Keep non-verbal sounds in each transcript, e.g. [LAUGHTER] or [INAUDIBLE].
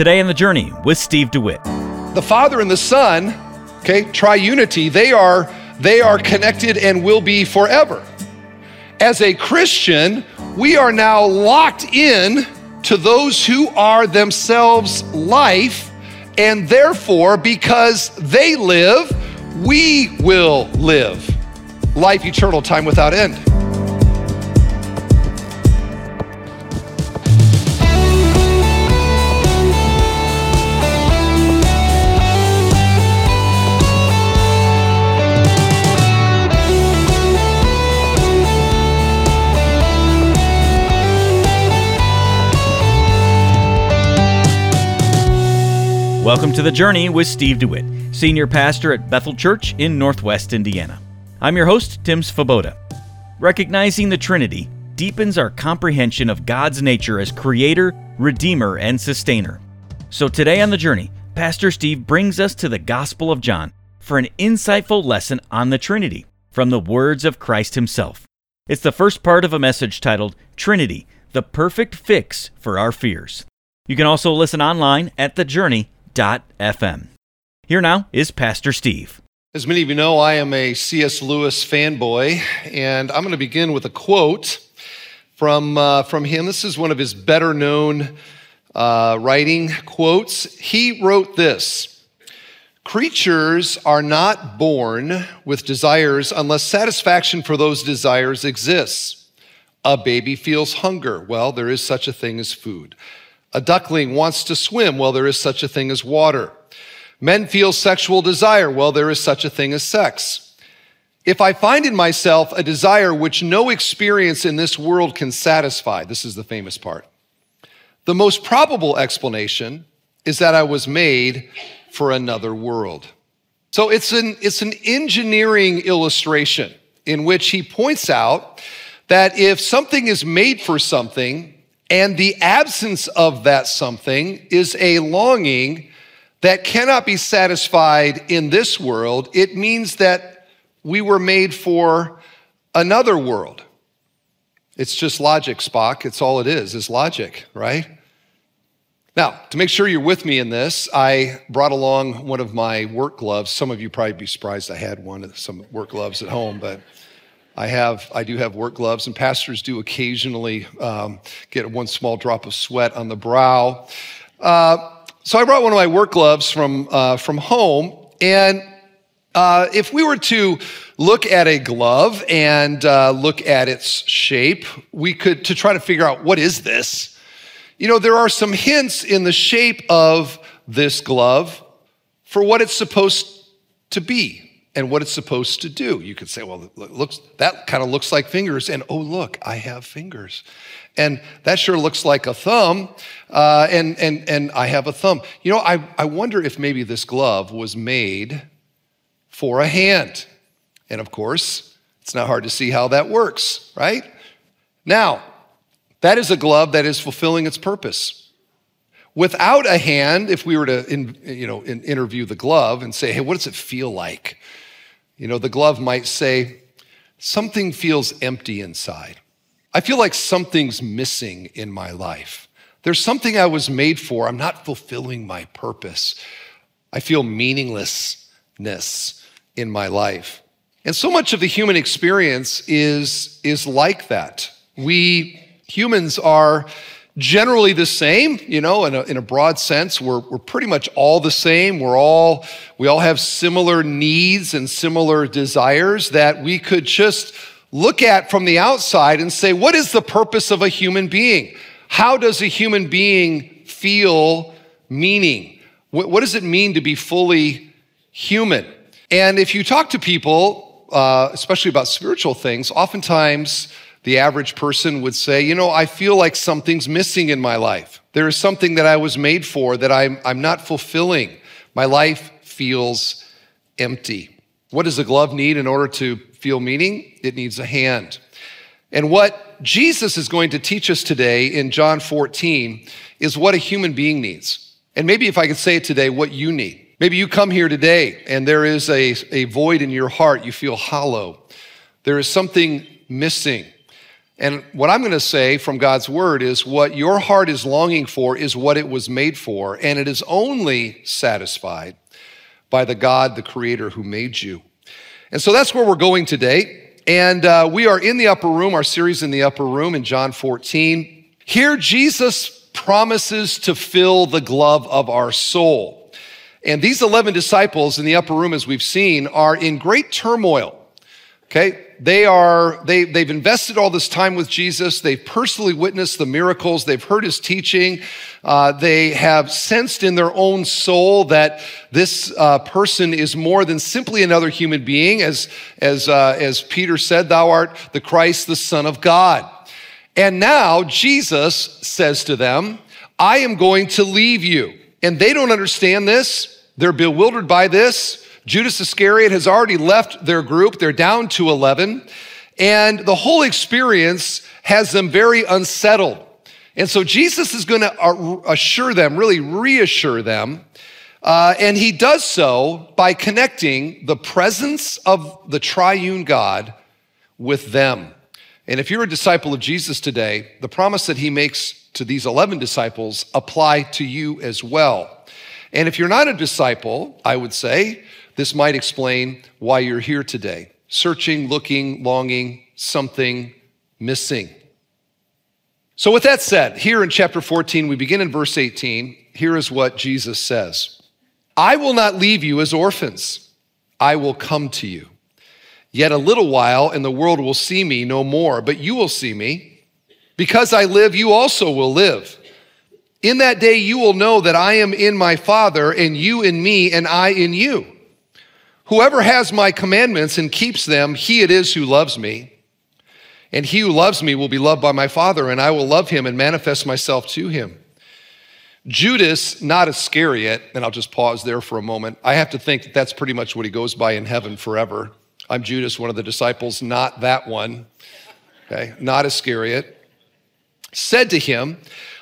Today on the journey with Steve DeWitt. The Father and the Son, okay, triunity, they are they are connected and will be forever. As a Christian, we are now locked in to those who are themselves life, and therefore, because they live, we will live life eternal, time without end. Welcome to the journey with Steve DeWitt, Senior Pastor at Bethel Church in Northwest Indiana. I'm your host, Tim Svoboda. Recognizing the Trinity deepens our comprehension of God's nature as Creator, Redeemer, and Sustainer. So today on the journey, Pastor Steve brings us to the Gospel of John for an insightful lesson on the Trinity from the words of Christ Himself. It's the first part of a message titled Trinity, the perfect fix for our fears. You can also listen online at thejourney.com anchor.fm. Here now is Pastor Steve. As many of you know, I am a C.S. Lewis fanboy, and I'm going to begin with a quote from, uh, from him. This is one of his better known uh, writing quotes. He wrote this Creatures are not born with desires unless satisfaction for those desires exists. A baby feels hunger. Well, there is such a thing as food. A duckling wants to swim. Well, there is such a thing as water. Men feel sexual desire. Well, there is such a thing as sex. If I find in myself a desire which no experience in this world can satisfy, this is the famous part. The most probable explanation is that I was made for another world. So it's an, it's an engineering illustration in which he points out that if something is made for something, and the absence of that something is a longing that cannot be satisfied in this world. It means that we were made for another world. It's just logic, Spock. It's all it is, is logic, right? Now, to make sure you're with me in this, I brought along one of my work gloves. Some of you probably be surprised I had one of some work gloves at home, but I have, I do have work gloves, and pastors do occasionally um, get one small drop of sweat on the brow. Uh, so I brought one of my work gloves from uh, from home, and uh, if we were to look at a glove and uh, look at its shape, we could to try to figure out what is this. You know, there are some hints in the shape of this glove for what it's supposed to be and what it's supposed to do. You could say, well, looks that kind of looks like fingers, and oh look, I have fingers, and that sure looks like a thumb, uh, and and and I have a thumb. You know, I I wonder if maybe this glove was made for a hand, and of course, it's not hard to see how that works, right? Now, that is a glove that is fulfilling its purpose. Without a hand, if we were to in, you know, in, interview the glove and say, hey, what does it feel like? You know, the glove might say, something feels empty inside. I feel like something's missing in my life. There's something I was made for. I'm not fulfilling my purpose. I feel meaninglessness in my life. And so much of the human experience is, is like that. We humans are generally the same, you know, in a, in a broad sense. We're, we're pretty much all the same. We're all, we all have similar needs and similar desires that we could just look at from the outside and say, what is the purpose of a human being? How does a human being feel meaning? What, what does it mean to be fully human? And if you talk to people, uh, especially about spiritual things, oftentimes the average person would say, You know, I feel like something's missing in my life. There is something that I was made for that I'm, I'm not fulfilling. My life feels empty. What does a glove need in order to feel meaning? It needs a hand. And what Jesus is going to teach us today in John 14 is what a human being needs. And maybe if I could say it today, what you need. Maybe you come here today and there is a, a void in your heart. You feel hollow. There is something missing. And what I'm going to say from God's word is what your heart is longing for is what it was made for, and it is only satisfied by the God, the creator who made you. And so that's where we're going today. And uh, we are in the upper room, our series in the upper room in John 14. Here, Jesus promises to fill the glove of our soul. And these 11 disciples in the upper room, as we've seen, are in great turmoil. Okay, they are they they've invested all this time with Jesus. They've personally witnessed the miracles. They've heard his teaching. Uh, they have sensed in their own soul that this uh, person is more than simply another human being, as as uh, as Peter said, "Thou art the Christ, the Son of God." And now Jesus says to them, "I am going to leave you," and they don't understand this. They're bewildered by this. Judas Iscariot has already left their group. They're down to 11. And the whole experience has them very unsettled. And so Jesus is going to assure them, really reassure them. Uh, and he does so by connecting the presence of the triune God with them. And if you're a disciple of Jesus today, the promise that he makes to these 11 disciples apply to you as well. And if you're not a disciple, I would say, this might explain why you're here today searching, looking, longing, something missing. So, with that said, here in chapter 14, we begin in verse 18. Here is what Jesus says I will not leave you as orphans, I will come to you. Yet a little while, and the world will see me no more, but you will see me. Because I live, you also will live. In that day, you will know that I am in my Father, and you in me, and I in you. Whoever has my commandments and keeps them, he it is who loves me. And he who loves me will be loved by my Father, and I will love him and manifest myself to him. Judas, not Iscariot, and I'll just pause there for a moment. I have to think that that's pretty much what he goes by in heaven forever. I'm Judas, one of the disciples, not that one. Okay, not Iscariot. Said to him,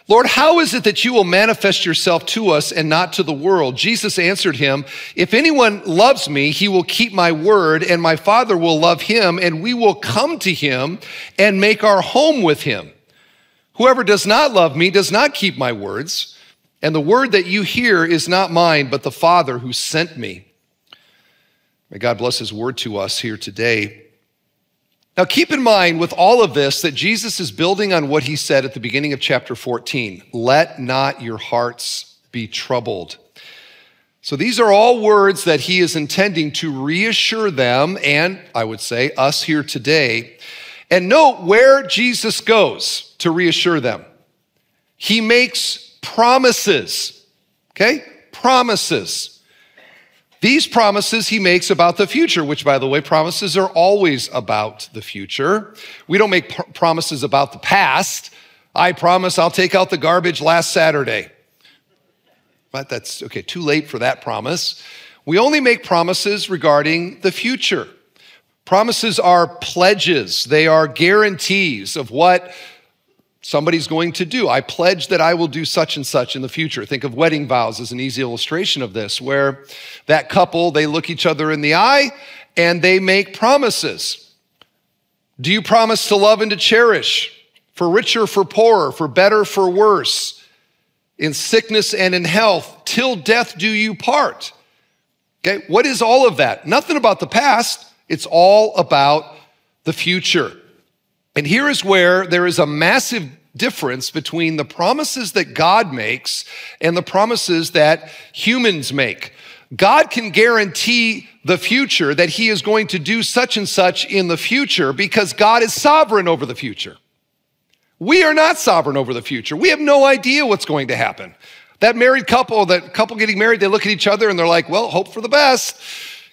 Lord, how is it that you will manifest yourself to us and not to the world? Jesus answered him, If anyone loves me, he will keep my word, and my Father will love him, and we will come to him and make our home with him. Whoever does not love me does not keep my words, and the word that you hear is not mine, but the Father who sent me. May God bless his word to us here today. Now, keep in mind with all of this that Jesus is building on what he said at the beginning of chapter 14 let not your hearts be troubled. So, these are all words that he is intending to reassure them and I would say us here today. And note where Jesus goes to reassure them. He makes promises, okay? Promises. These promises he makes about the future, which, by the way, promises are always about the future. We don't make pr- promises about the past. I promise I'll take out the garbage last Saturday. But that's okay, too late for that promise. We only make promises regarding the future. Promises are pledges, they are guarantees of what somebody's going to do. I pledge that I will do such and such in the future. Think of wedding vows as an easy illustration of this, where that couple, they look each other in the eye and they make promises. Do you promise to love and to cherish, for richer, for poorer, for better, for worse, in sickness and in health, till death do you part? Okay, what is all of that? Nothing about the past, it's all about the future. And here is where there is a massive difference between the promises that God makes and the promises that humans make. God can guarantee the future that he is going to do such and such in the future because God is sovereign over the future. We are not sovereign over the future. We have no idea what's going to happen. That married couple, that couple getting married, they look at each other and they're like, well, hope for the best.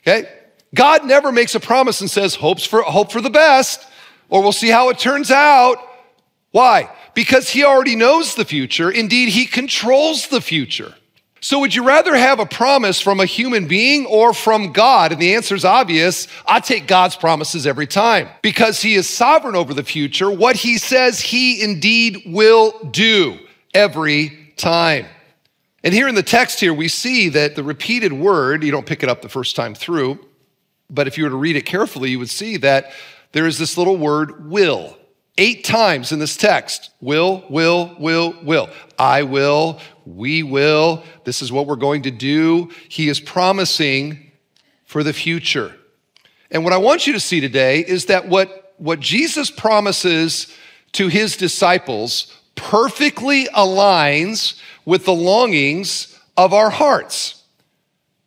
Okay? God never makes a promise and says, hopes for, hope for the best or we'll see how it turns out. Why? Because he already knows the future. Indeed, he controls the future. So, would you rather have a promise from a human being or from God? And the answer is obvious. I take God's promises every time because he is sovereign over the future. What he says, he indeed will do every time. And here in the text here, we see that the repeated word, you don't pick it up the first time through, but if you were to read it carefully, you would see that there is this little word will. Eight times in this text will, will, will, will. I will, we will. This is what we're going to do. He is promising for the future. And what I want you to see today is that what, what Jesus promises to his disciples perfectly aligns with the longings of our hearts.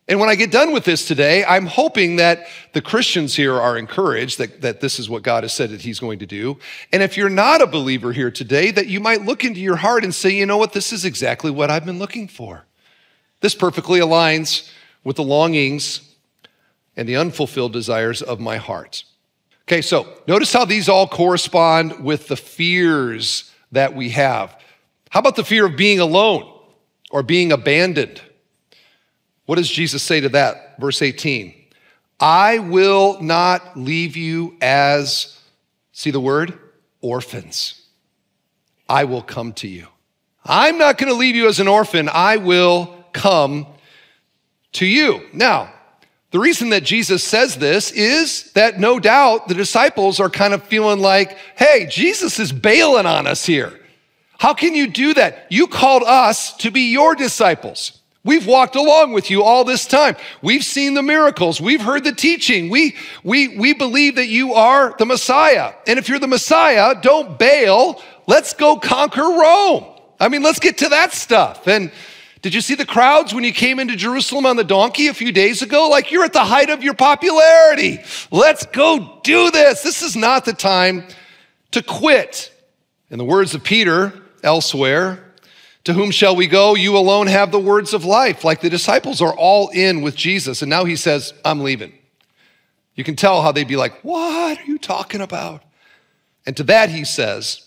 And when I get done with this today, I'm hoping that the Christians here are encouraged that, that this is what God has said that He's going to do. And if you're not a believer here today, that you might look into your heart and say, you know what, this is exactly what I've been looking for. This perfectly aligns with the longings and the unfulfilled desires of my heart. Okay, so notice how these all correspond with the fears that we have. How about the fear of being alone or being abandoned? What does Jesus say to that? Verse 18 I will not leave you as, see the word? Orphans. I will come to you. I'm not going to leave you as an orphan. I will come to you. Now, the reason that Jesus says this is that no doubt the disciples are kind of feeling like, hey, Jesus is bailing on us here. How can you do that? You called us to be your disciples. We've walked along with you all this time. We've seen the miracles. We've heard the teaching. We, we, we believe that you are the Messiah. And if you're the Messiah, don't bail. Let's go conquer Rome. I mean, let's get to that stuff. And did you see the crowds when you came into Jerusalem on the donkey a few days ago? Like you're at the height of your popularity. Let's go do this. This is not the time to quit. In the words of Peter elsewhere, to whom shall we go? You alone have the words of life. Like the disciples are all in with Jesus. And now he says, I'm leaving. You can tell how they'd be like, What are you talking about? And to that he says,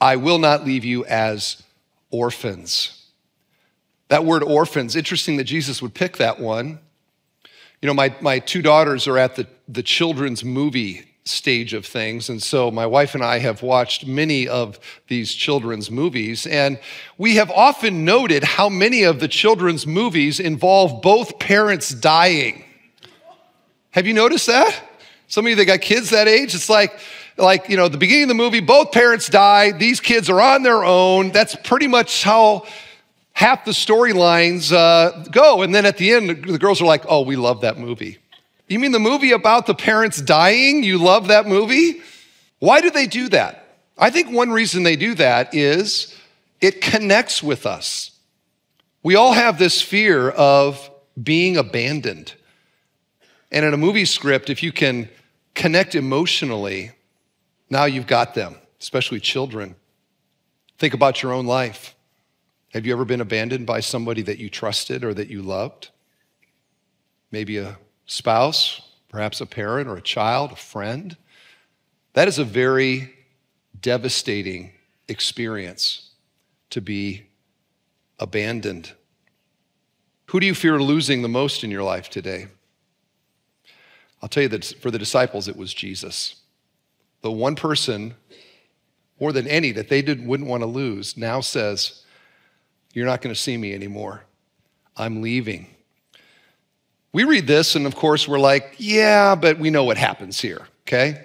I will not leave you as orphans. That word orphans, interesting that Jesus would pick that one. You know, my, my two daughters are at the, the children's movie stage of things. And so my wife and I have watched many of these children's movies, and we have often noted how many of the children's movies involve both parents dying. Have you noticed that? Some of you that got kids that age, it's like, like, you know, the beginning of the movie, both parents die, these kids are on their own. That's pretty much how half the storylines uh, go. And then at the end, the girls are like, oh, we love that movie. You mean the movie about the parents dying? You love that movie? Why do they do that? I think one reason they do that is it connects with us. We all have this fear of being abandoned. And in a movie script, if you can connect emotionally, now you've got them, especially children. Think about your own life. Have you ever been abandoned by somebody that you trusted or that you loved? Maybe a spouse, perhaps a parent or a child, a friend. That is a very devastating experience to be abandoned. Who do you fear losing the most in your life today? I'll tell you that for the disciples, it was Jesus. The one person, more than any, that they didn't, wouldn't want to lose now says, You're not going to see me anymore. I'm leaving. We read this, and of course, we're like, yeah, but we know what happens here, okay?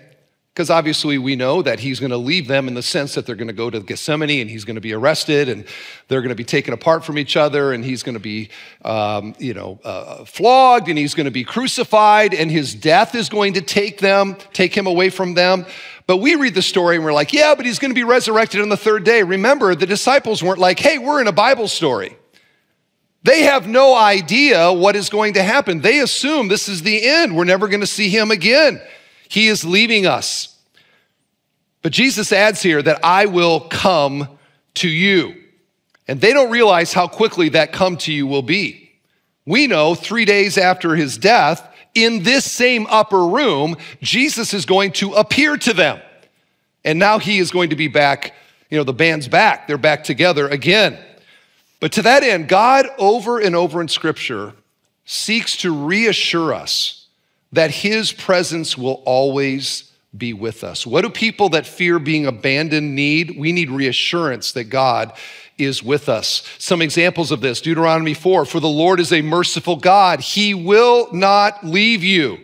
Because obviously, we know that he's going to leave them in the sense that they're going to go to Gethsemane and he's going to be arrested and they're going to be taken apart from each other and he's going to be, um, you know, uh, flogged and he's going to be crucified and his death is going to take them, take him away from them. But we read the story and we're like, yeah, but he's going to be resurrected on the third day. Remember, the disciples weren't like, hey, we're in a Bible story. They have no idea what is going to happen. They assume this is the end. We're never going to see him again. He is leaving us. But Jesus adds here that I will come to you. And they don't realize how quickly that come to you will be. We know three days after his death, in this same upper room, Jesus is going to appear to them. And now he is going to be back, you know, the band's back. They're back together again. But to that end, God, over and over in Scripture, seeks to reassure us that His presence will always be with us. What do people that fear being abandoned need? We need reassurance that God is with us. Some examples of this Deuteronomy 4 For the Lord is a merciful God, He will not leave you.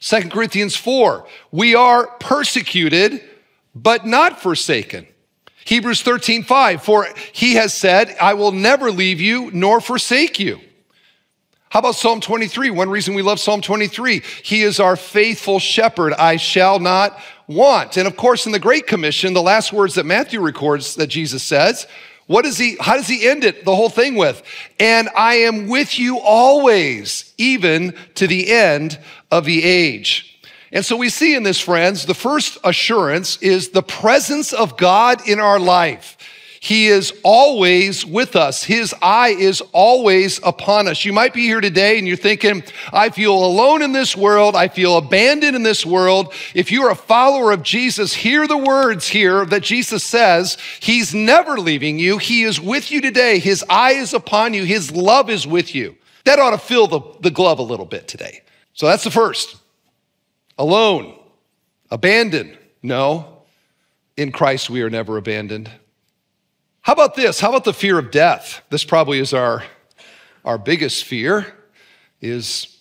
2 Corinthians 4 We are persecuted but not forsaken. Hebrews 13, 5, for he has said, I will never leave you nor forsake you. How about Psalm 23? One reason we love Psalm 23 He is our faithful shepherd, I shall not want. And of course, in the Great Commission, the last words that Matthew records that Jesus says, what does he, how does he end it, the whole thing with? And I am with you always, even to the end of the age. And so we see in this, friends, the first assurance is the presence of God in our life. He is always with us. His eye is always upon us. You might be here today and you're thinking, I feel alone in this world. I feel abandoned in this world. If you're a follower of Jesus, hear the words here that Jesus says, He's never leaving you. He is with you today. His eye is upon you. His love is with you. That ought to fill the, the glove a little bit today. So that's the first alone, abandoned. No, in Christ we are never abandoned. How about this? How about the fear of death? This probably is our, our biggest fear is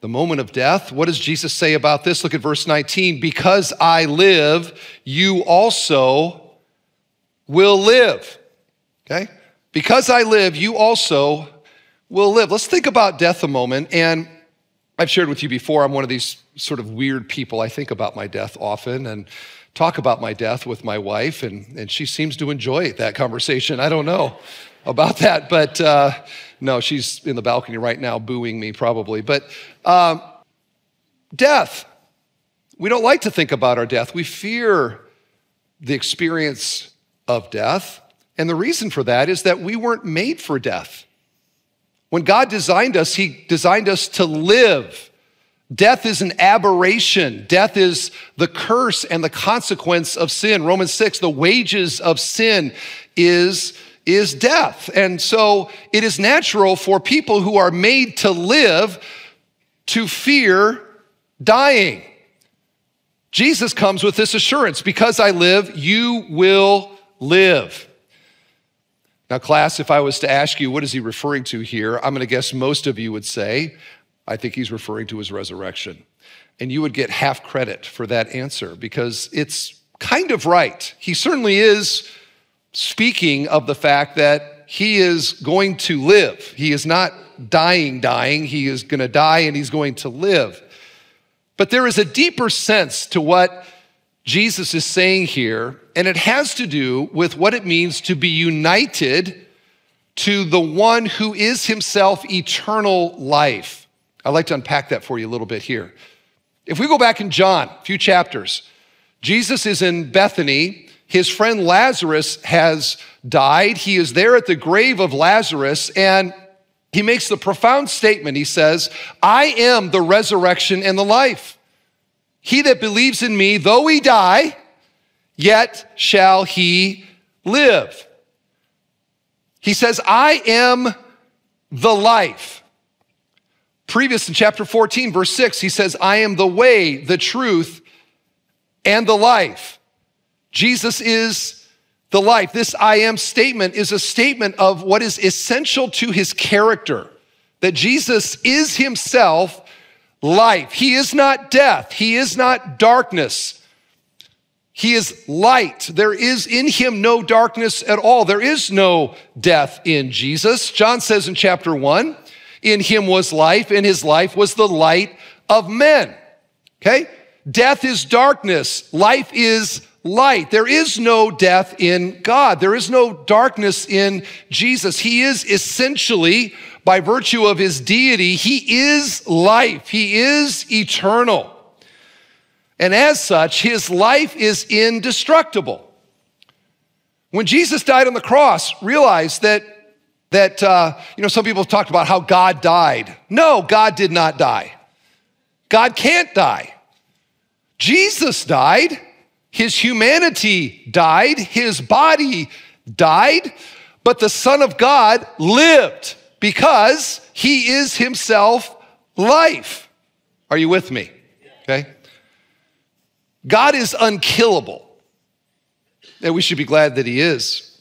the moment of death. What does Jesus say about this? Look at verse 19. Because I live, you also will live. Okay? Because I live, you also will live. Let's think about death a moment. And I've shared with you before, I'm one of these sort of weird people. I think about my death often and talk about my death with my wife, and, and she seems to enjoy that conversation. I don't know about that, but uh, no, she's in the balcony right now booing me probably. But um, death. We don't like to think about our death. We fear the experience of death. And the reason for that is that we weren't made for death. When God designed us, He designed us to live. Death is an aberration. Death is the curse and the consequence of sin. Romans 6, the wages of sin is, is death. And so it is natural for people who are made to live to fear dying. Jesus comes with this assurance because I live, you will live. Now, class, if I was to ask you, what is he referring to here? I'm going to guess most of you would say, I think he's referring to his resurrection. And you would get half credit for that answer because it's kind of right. He certainly is speaking of the fact that he is going to live. He is not dying, dying. He is going to die and he's going to live. But there is a deeper sense to what Jesus is saying here, and it has to do with what it means to be united to the one who is himself eternal life. I'd like to unpack that for you a little bit here. If we go back in John, a few chapters, Jesus is in Bethany. His friend Lazarus has died. He is there at the grave of Lazarus, and he makes the profound statement. He says, I am the resurrection and the life. He that believes in me, though he die, yet shall he live. He says, I am the life. Previous in chapter 14, verse 6, he says, I am the way, the truth, and the life. Jesus is the life. This I am statement is a statement of what is essential to his character that Jesus is himself life. He is not death. He is not darkness. He is light. There is in him no darkness at all. There is no death in Jesus. John says in chapter one, in him was life, and his life was the light of men. Okay? Death is darkness. Life is light. There is no death in God. There is no darkness in Jesus. He is essentially by virtue of his deity, he is life, he is eternal. And as such, his life is indestructible. When Jesus died on the cross, realize that, that uh, you know, some people have talked about how God died. No, God did not die. God can't die. Jesus died. His humanity died. His body died. But the Son of God lived because he is himself life. Are you with me? Okay. God is unkillable. And we should be glad that he is.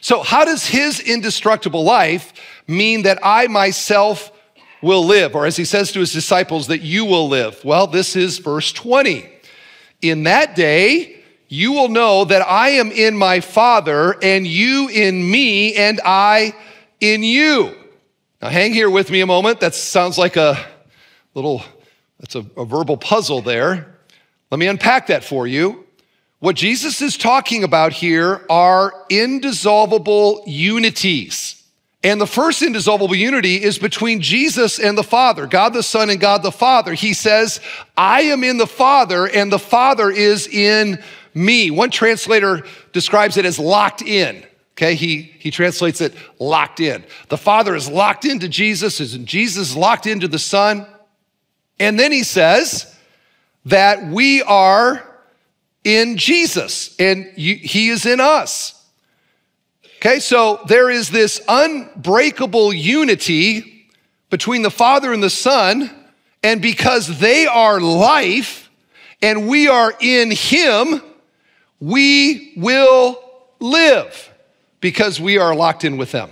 So, how does his indestructible life mean that I myself will live? Or as he says to his disciples, that you will live? Well, this is verse 20. In that day, you will know that I am in my Father, and you in me, and I in you. Now, hang here with me a moment. That sounds like a little, that's a, a verbal puzzle there. Let me unpack that for you. What Jesus is talking about here are indissoluble unities. And the first indissoluble unity is between Jesus and the Father, God the Son and God the Father. He says, I am in the Father, and the Father is in me. One translator describes it as locked in. Okay, he, he translates it locked in. The Father is locked into Jesus, and Jesus is locked into the Son. And then he says that we are in Jesus, and you, he is in us. Okay, so there is this unbreakable unity between the Father and the Son, and because they are life and we are in Him, we will live because we are locked in with them.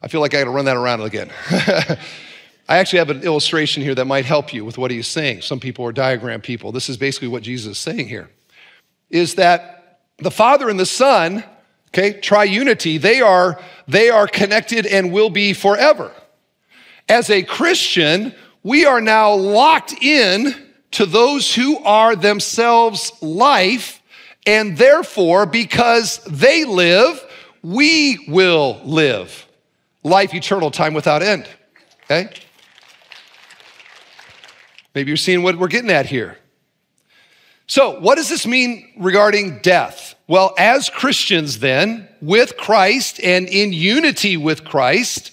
I feel like I gotta run that around again. [LAUGHS] I actually have an illustration here that might help you with what he's saying. Some people are diagram people. This is basically what Jesus is saying here is that the Father and the Son okay triunity they are they are connected and will be forever as a christian we are now locked in to those who are themselves life and therefore because they live we will live life eternal time without end okay maybe you're seeing what we're getting at here so, what does this mean regarding death? Well, as Christians, then, with Christ and in unity with Christ,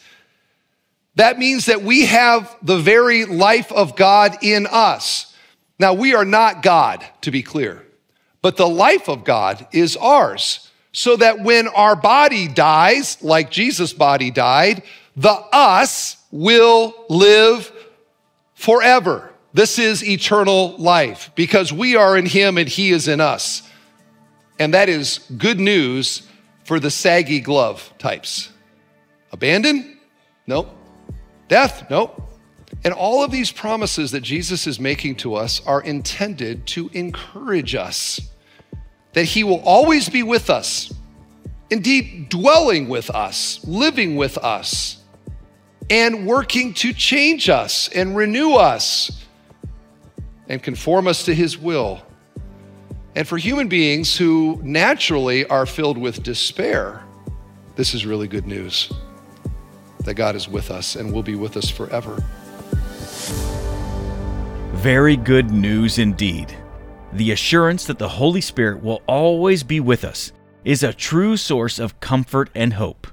that means that we have the very life of God in us. Now, we are not God, to be clear, but the life of God is ours. So that when our body dies, like Jesus' body died, the us will live forever. This is eternal life because we are in him and he is in us. And that is good news for the saggy glove types. Abandon? Nope. Death? Nope. And all of these promises that Jesus is making to us are intended to encourage us that he will always be with us, indeed, dwelling with us, living with us, and working to change us and renew us and conform us to his will. And for human beings who naturally are filled with despair, this is really good news that God is with us and will be with us forever. Very good news indeed. The assurance that the Holy Spirit will always be with us is a true source of comfort and hope.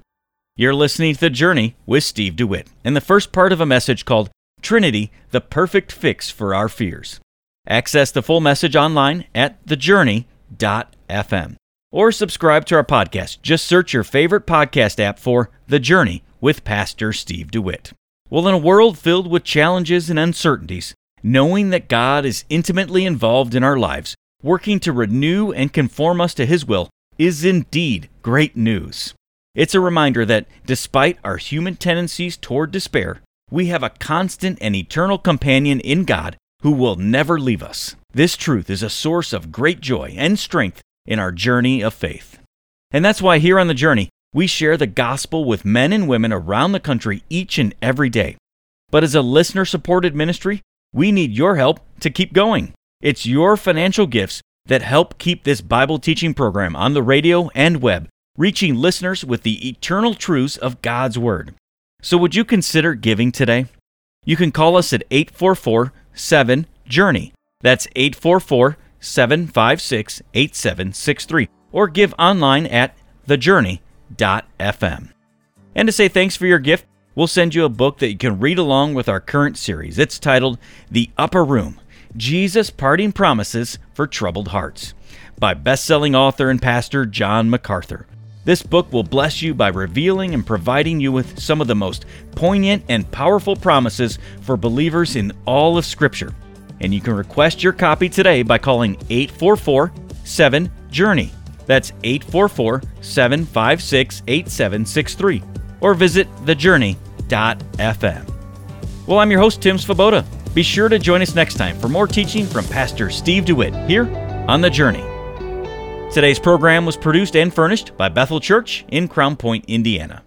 You're listening to The Journey with Steve DeWitt, and the first part of a message called Trinity, the Perfect Fix for Our Fears. Access the full message online at thejourney.fm or subscribe to our podcast. Just search your favorite podcast app for The Journey with Pastor Steve DeWitt. Well, in a world filled with challenges and uncertainties, knowing that God is intimately involved in our lives, working to renew and conform us to His will, is indeed great news. It's a reminder that despite our human tendencies toward despair, we have a constant and eternal companion in God who will never leave us. This truth is a source of great joy and strength in our journey of faith. And that's why here on the journey, we share the gospel with men and women around the country each and every day. But as a listener supported ministry, we need your help to keep going. It's your financial gifts that help keep this Bible teaching program on the radio and web, reaching listeners with the eternal truths of God's Word. So, would you consider giving today? You can call us at 844 7 Journey. That's 844 756 8763. Or give online at thejourney.fm. And to say thanks for your gift, we'll send you a book that you can read along with our current series. It's titled The Upper Room Jesus' Parting Promises for Troubled Hearts by best-selling author and pastor John MacArthur. This book will bless you by revealing and providing you with some of the most poignant and powerful promises for believers in all of Scripture. And you can request your copy today by calling 844 7 Journey. That's 844 756 8763. Or visit thejourney.fm. Well, I'm your host, Tim Svoboda. Be sure to join us next time for more teaching from Pastor Steve DeWitt here on the journey. Today's program was produced and furnished by Bethel Church in Crown Point, Indiana.